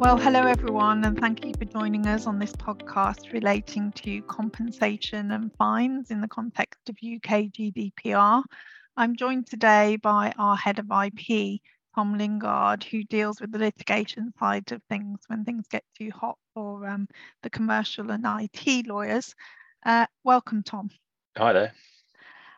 Well, hello everyone, and thank you for joining us on this podcast relating to compensation and fines in the context of UK GDPR. I'm joined today by our head of IP, Tom Lingard, who deals with the litigation side of things when things get too hot for um, the commercial and IT lawyers. Uh, welcome, Tom. Hi there.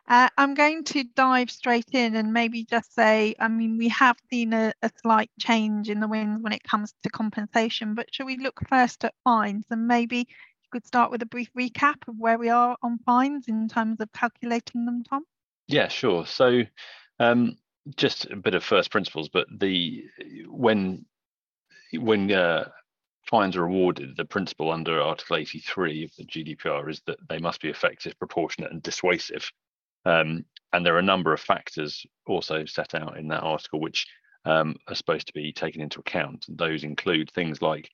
Uh, I'm going to dive straight in and maybe just say, I mean, we have seen a, a, slight change in the wind when it comes to compensation, but should we look first at fines and maybe you could start with a brief recap of where we are on fines in terms of calculating them, Tom? Yeah, sure. So um, just a bit of first principles, but the when when uh, fines are awarded, the principle under Article 83 of the GDPR is that they must be effective, proportionate, and dissuasive. Um, and there are a number of factors also set out in that article which um, are supposed to be taken into account. Those include things like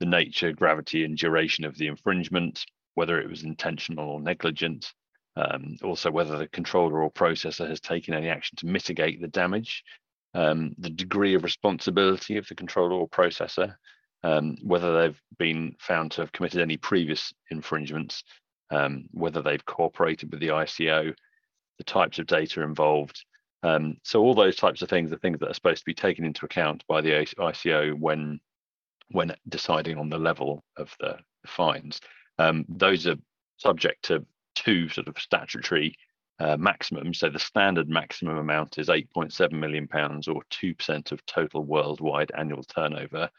the nature, gravity, and duration of the infringement, whether it was intentional or negligent, um, also whether the controller or processor has taken any action to mitigate the damage, um, the degree of responsibility of the controller or processor, um, whether they've been found to have committed any previous infringements, um, whether they've cooperated with the ICO, the types of data involved. Um, so all those types of things are things that are supposed to be taken into account by the ICO when when deciding on the level of the fines. Um, those are subject to two sort of statutory uh, maximums. So the standard maximum amount is 8.7 million pounds or 2% of total worldwide annual turnover.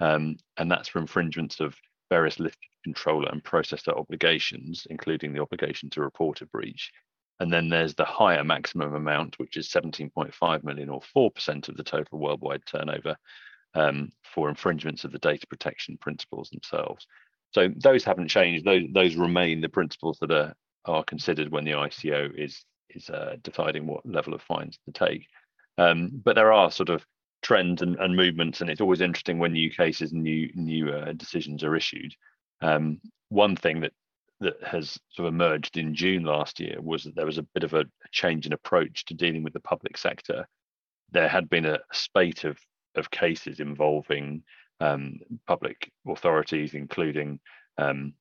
Um, and that's for infringements of various lift controller and processor obligations, including the obligation to report a breach. And then there's the higher maximum amount, which is 17.5 million or 4% of the total worldwide turnover um, for infringements of the data protection principles themselves. So those haven't changed. Those those remain the principles that are are considered when the ICO is is uh, deciding what level of fines to take. Um, but there are sort of trends and, and, movements, and it's always interesting when new cases, new new uh, decisions are issued. Um, one thing that that has sort of emerged in June last year was that there was a bit of a, change in approach to dealing with the public sector. There had been a spate of of cases involving um, public authorities, including um,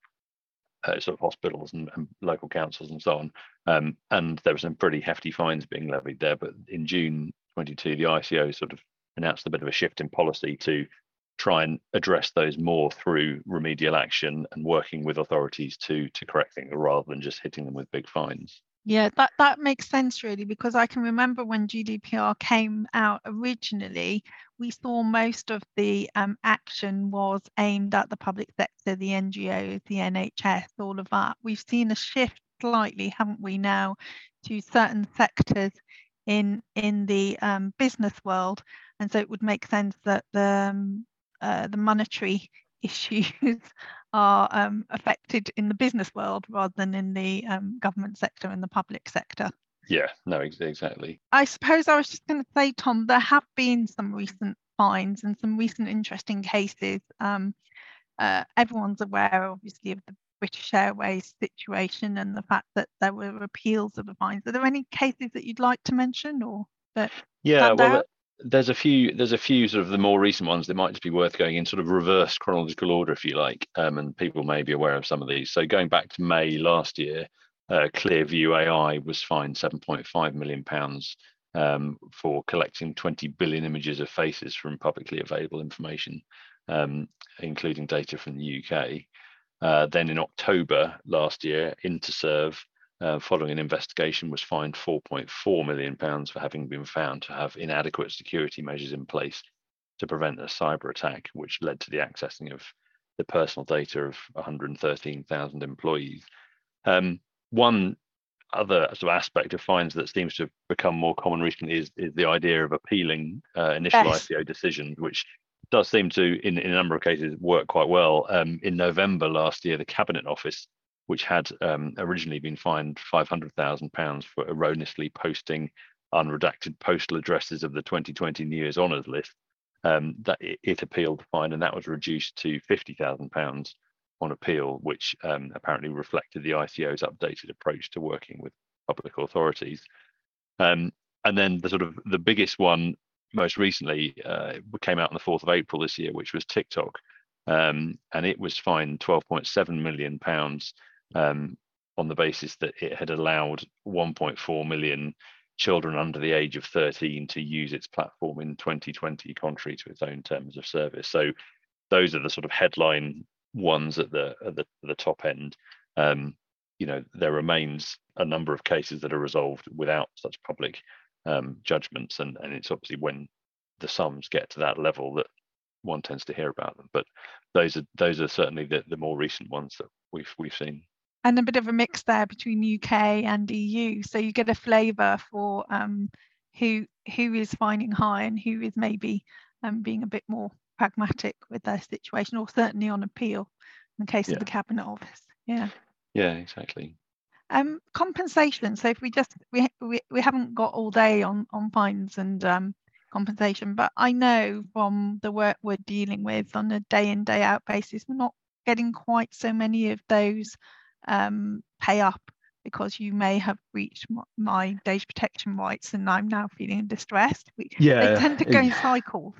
uh, sort of hospitals and, and, local councils and so on. Um, and there were some pretty hefty fines being levied there. But in June 22, the ICO sort of announced a bit of a shift in policy to try and address those more through remedial action and working with authorities to to correct things rather than just hitting them with big fines. Yeah, that, that makes sense really because I can remember when GDPR came out originally, we saw most of the um, action was aimed at the public sector, the NGOs, the NHS, all of that. We've seen a shift slightly, haven't we, now to certain sectors in in the um, business world, and so it would make sense that the um, uh, the monetary issues are um, affected in the business world rather than in the um, government sector and the public sector. Yeah, no, exactly. I suppose I was just going to say, Tom, there have been some recent finds and some recent interesting cases. Um, uh, everyone's aware, obviously, of the British Airways situation and the fact that there were appeals of the fines. Are there any cases that you'd like to mention or that? Yeah, well? There's a few there's a few sort of the more recent ones that might just be worth going in sort of reverse chronological order if you like um, and people may be aware of some of these. So going back to may last year uh, clearview ai was fined 7.5 million pounds um, for collecting 20 billion images of faces from publicly available information um, including data from the uk uh, then in october last year interserve uh, following an investigation, was fined 4.4 million pounds for having been found to have inadequate security measures in place to prevent a cyber attack, which led to the accessing of the personal data of 113,000 employees. Um, one other sort of aspect of fines that seems to have become more common recently is, is the idea of appealing uh, initial yes. ICO decisions, which does seem to, in, in a number of cases, work quite well. Um, in November last year, the Cabinet Office which had um, originally been fined £500,000 for erroneously posting unredacted postal addresses of the 2020 New Year's Honours list. Um, that it, appealed the fine, and that was reduced to £50,000 on appeal, which um, apparently reflected the ICO's updated approach to working with public authorities. Um, and then the sort of the biggest one most recently uh, came out on the 4th of April this year, which was TikTok. Um, and it was fined 12.7 million pounds um, on the basis that it had allowed 1.4 million children under the age of 13 to use its platform in 2020, contrary to its own terms of service. So those are the sort of headline ones at the at the, the top end. Um, you know, there remains a number of cases that are resolved without such public um, judgments, and and it's obviously when the sums get to that level that one tends to hear about them. But those are those are certainly the, the more recent ones that we've we've seen. And a bit of a mix there between UK and EU, so you get a flavour for um, who who is finding high and who is maybe um, being a bit more pragmatic with their situation, or certainly on appeal in the case yeah. of the cabinet office. Yeah. Yeah, exactly. Um, compensation. So if we just we we, we haven't got all day on on fines and um, compensation, but I know from the work we're dealing with on a day in day out basis, we're not getting quite so many of those um, pay up because you may have breached my data protection rights and I'm now feeling distressed. We, yeah, they tend to go in cycles.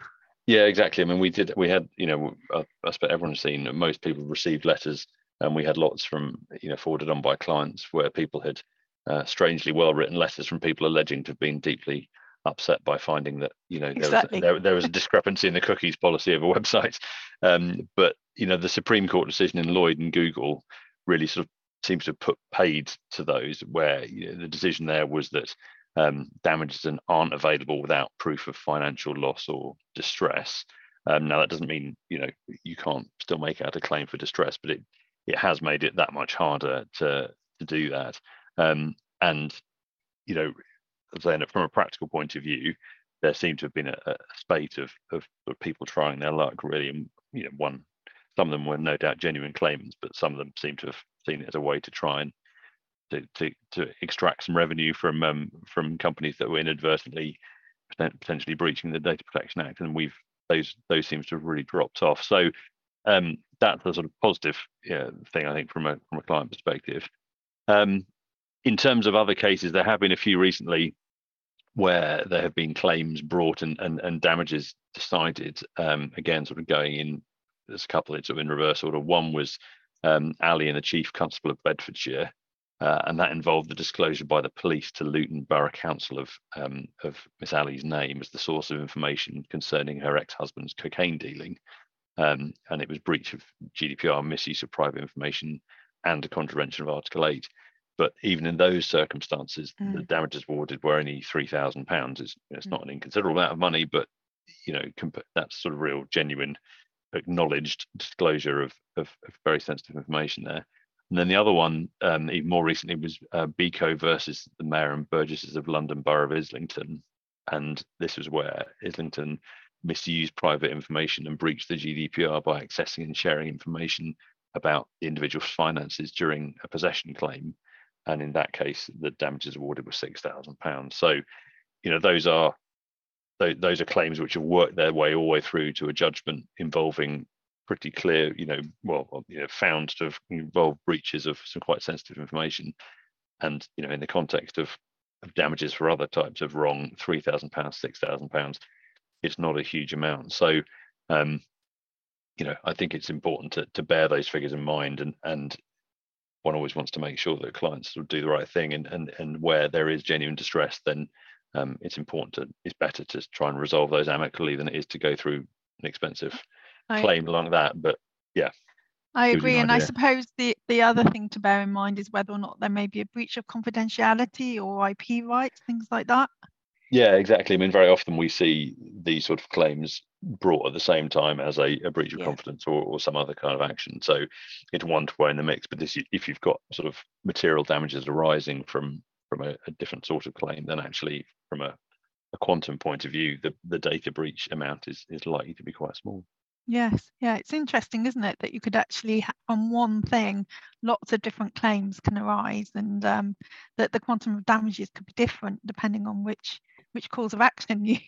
Yeah, exactly. I mean, we did. We had, you know, I, I expect everyone's seen. Most people received letters, and we had lots from, you know, forwarded on by clients where people had uh, strangely well written letters from people alleging to have been deeply upset by finding that you know there, exactly. was, there, there, was a discrepancy in the cookies policy of a website um, but you know the supreme court decision in lloyd and google really sort of seems to have put paid to those where you know, the decision there was that um, damages aren't available without proof of financial loss or distress. Um, now that doesn't mean you know you can't still make out a claim for distress, but it it has made it that much harder to to do that. Um, and you know, then from a practical point of view, there seemed to have been a, a spate of, of, of people trying their luck really, and you know, one some of them were no doubt genuine claimants, but some of them seem to have seen it as a way to try and to to, to extract some revenue from um, from companies that were inadvertently potentially breaching the Data Protection Act, and we've those those seems to have really dropped off. So um, that's a sort of positive thing I think from a from a client perspective. Um, in terms of other cases, there have been a few recently where there have been claims brought and and, and damages decided. Um, again, sort of going in. There's a couple sort of in reverse order. One was um, Ali and the Chief Constable of Bedfordshire, uh, and that involved the disclosure by the police to Luton Borough Council of um, of Miss Ali's name as the source of information concerning her ex-husband's cocaine dealing, um, and it was breach of GDPR, misuse of private information, and a contravention of Article 8. But even in those circumstances, mm. the damages awarded were only three thousand pounds. It's, it's mm. not an inconsiderable amount of money, but you know comp- that's sort of real, genuine, acknowledged disclosure of, of, of very sensitive information there. And then the other one, um, even more recently, was uh, Bekoe versus the Mayor and Burgesses of London Borough of Islington. And this was where Islington misused private information and breached the GDPR by accessing and sharing information about the individual's finances during a possession claim. And in that case, the damages awarded were six thousand pounds. So, you know, those are those are claims which have worked their way all the way through to a judgment involving pretty clear, you know, well, you know, found to have involved breaches of some quite sensitive information. And, you know, in the context of, of damages for other types of wrong, three thousand pounds, six thousand pounds, it's not a huge amount. So, um, you know, I think it's important to to bear those figures in mind, and and one always wants to make sure that clients will do the right thing, and and and where there is genuine distress, then um, it's important to it's better to try and resolve those amicably than it is to go through an expensive I, claim along that. But yeah. I agree, and I suppose the the other thing to bear in mind is whether or not there may be a breach of confidentiality or IP rights, things like that. Yeah, exactly. I mean, very often we see these sort of claims brought at the same time as a, a breach of yeah. confidence or, or some other kind of action. So it's one to throw in the mix. But this, if you've got sort of material damages arising from from a, a different sort of claim, then actually from a, a quantum point of view, the, the data breach amount is is likely to be quite small. Yes, yeah, it's interesting, isn't it, that you could actually, on one thing, lots of different claims can arise, and um, that the quantum of damages could be different depending on which which cause of action you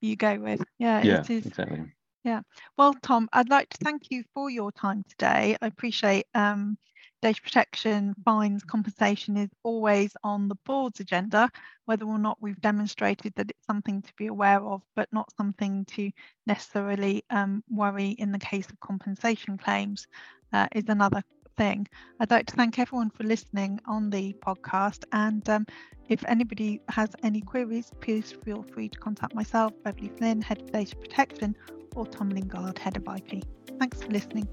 you go with. Yeah, yeah, exactly. Yeah. Well, Tom, I'd like to thank you for your time today. I appreciate um, data protection, fines, compensation is always on the board's agenda, whether or not we've demonstrated that it's something to be aware of, but not something to necessarily um, worry in the case of compensation claims uh, is another thing. I'd like to thank everyone for listening on the podcast. And um, if anybody has any queries, please feel free to contact myself, Beverley Flynn, Head of Data Protection, or Tom Lingard, Head of IP. Thanks for listening.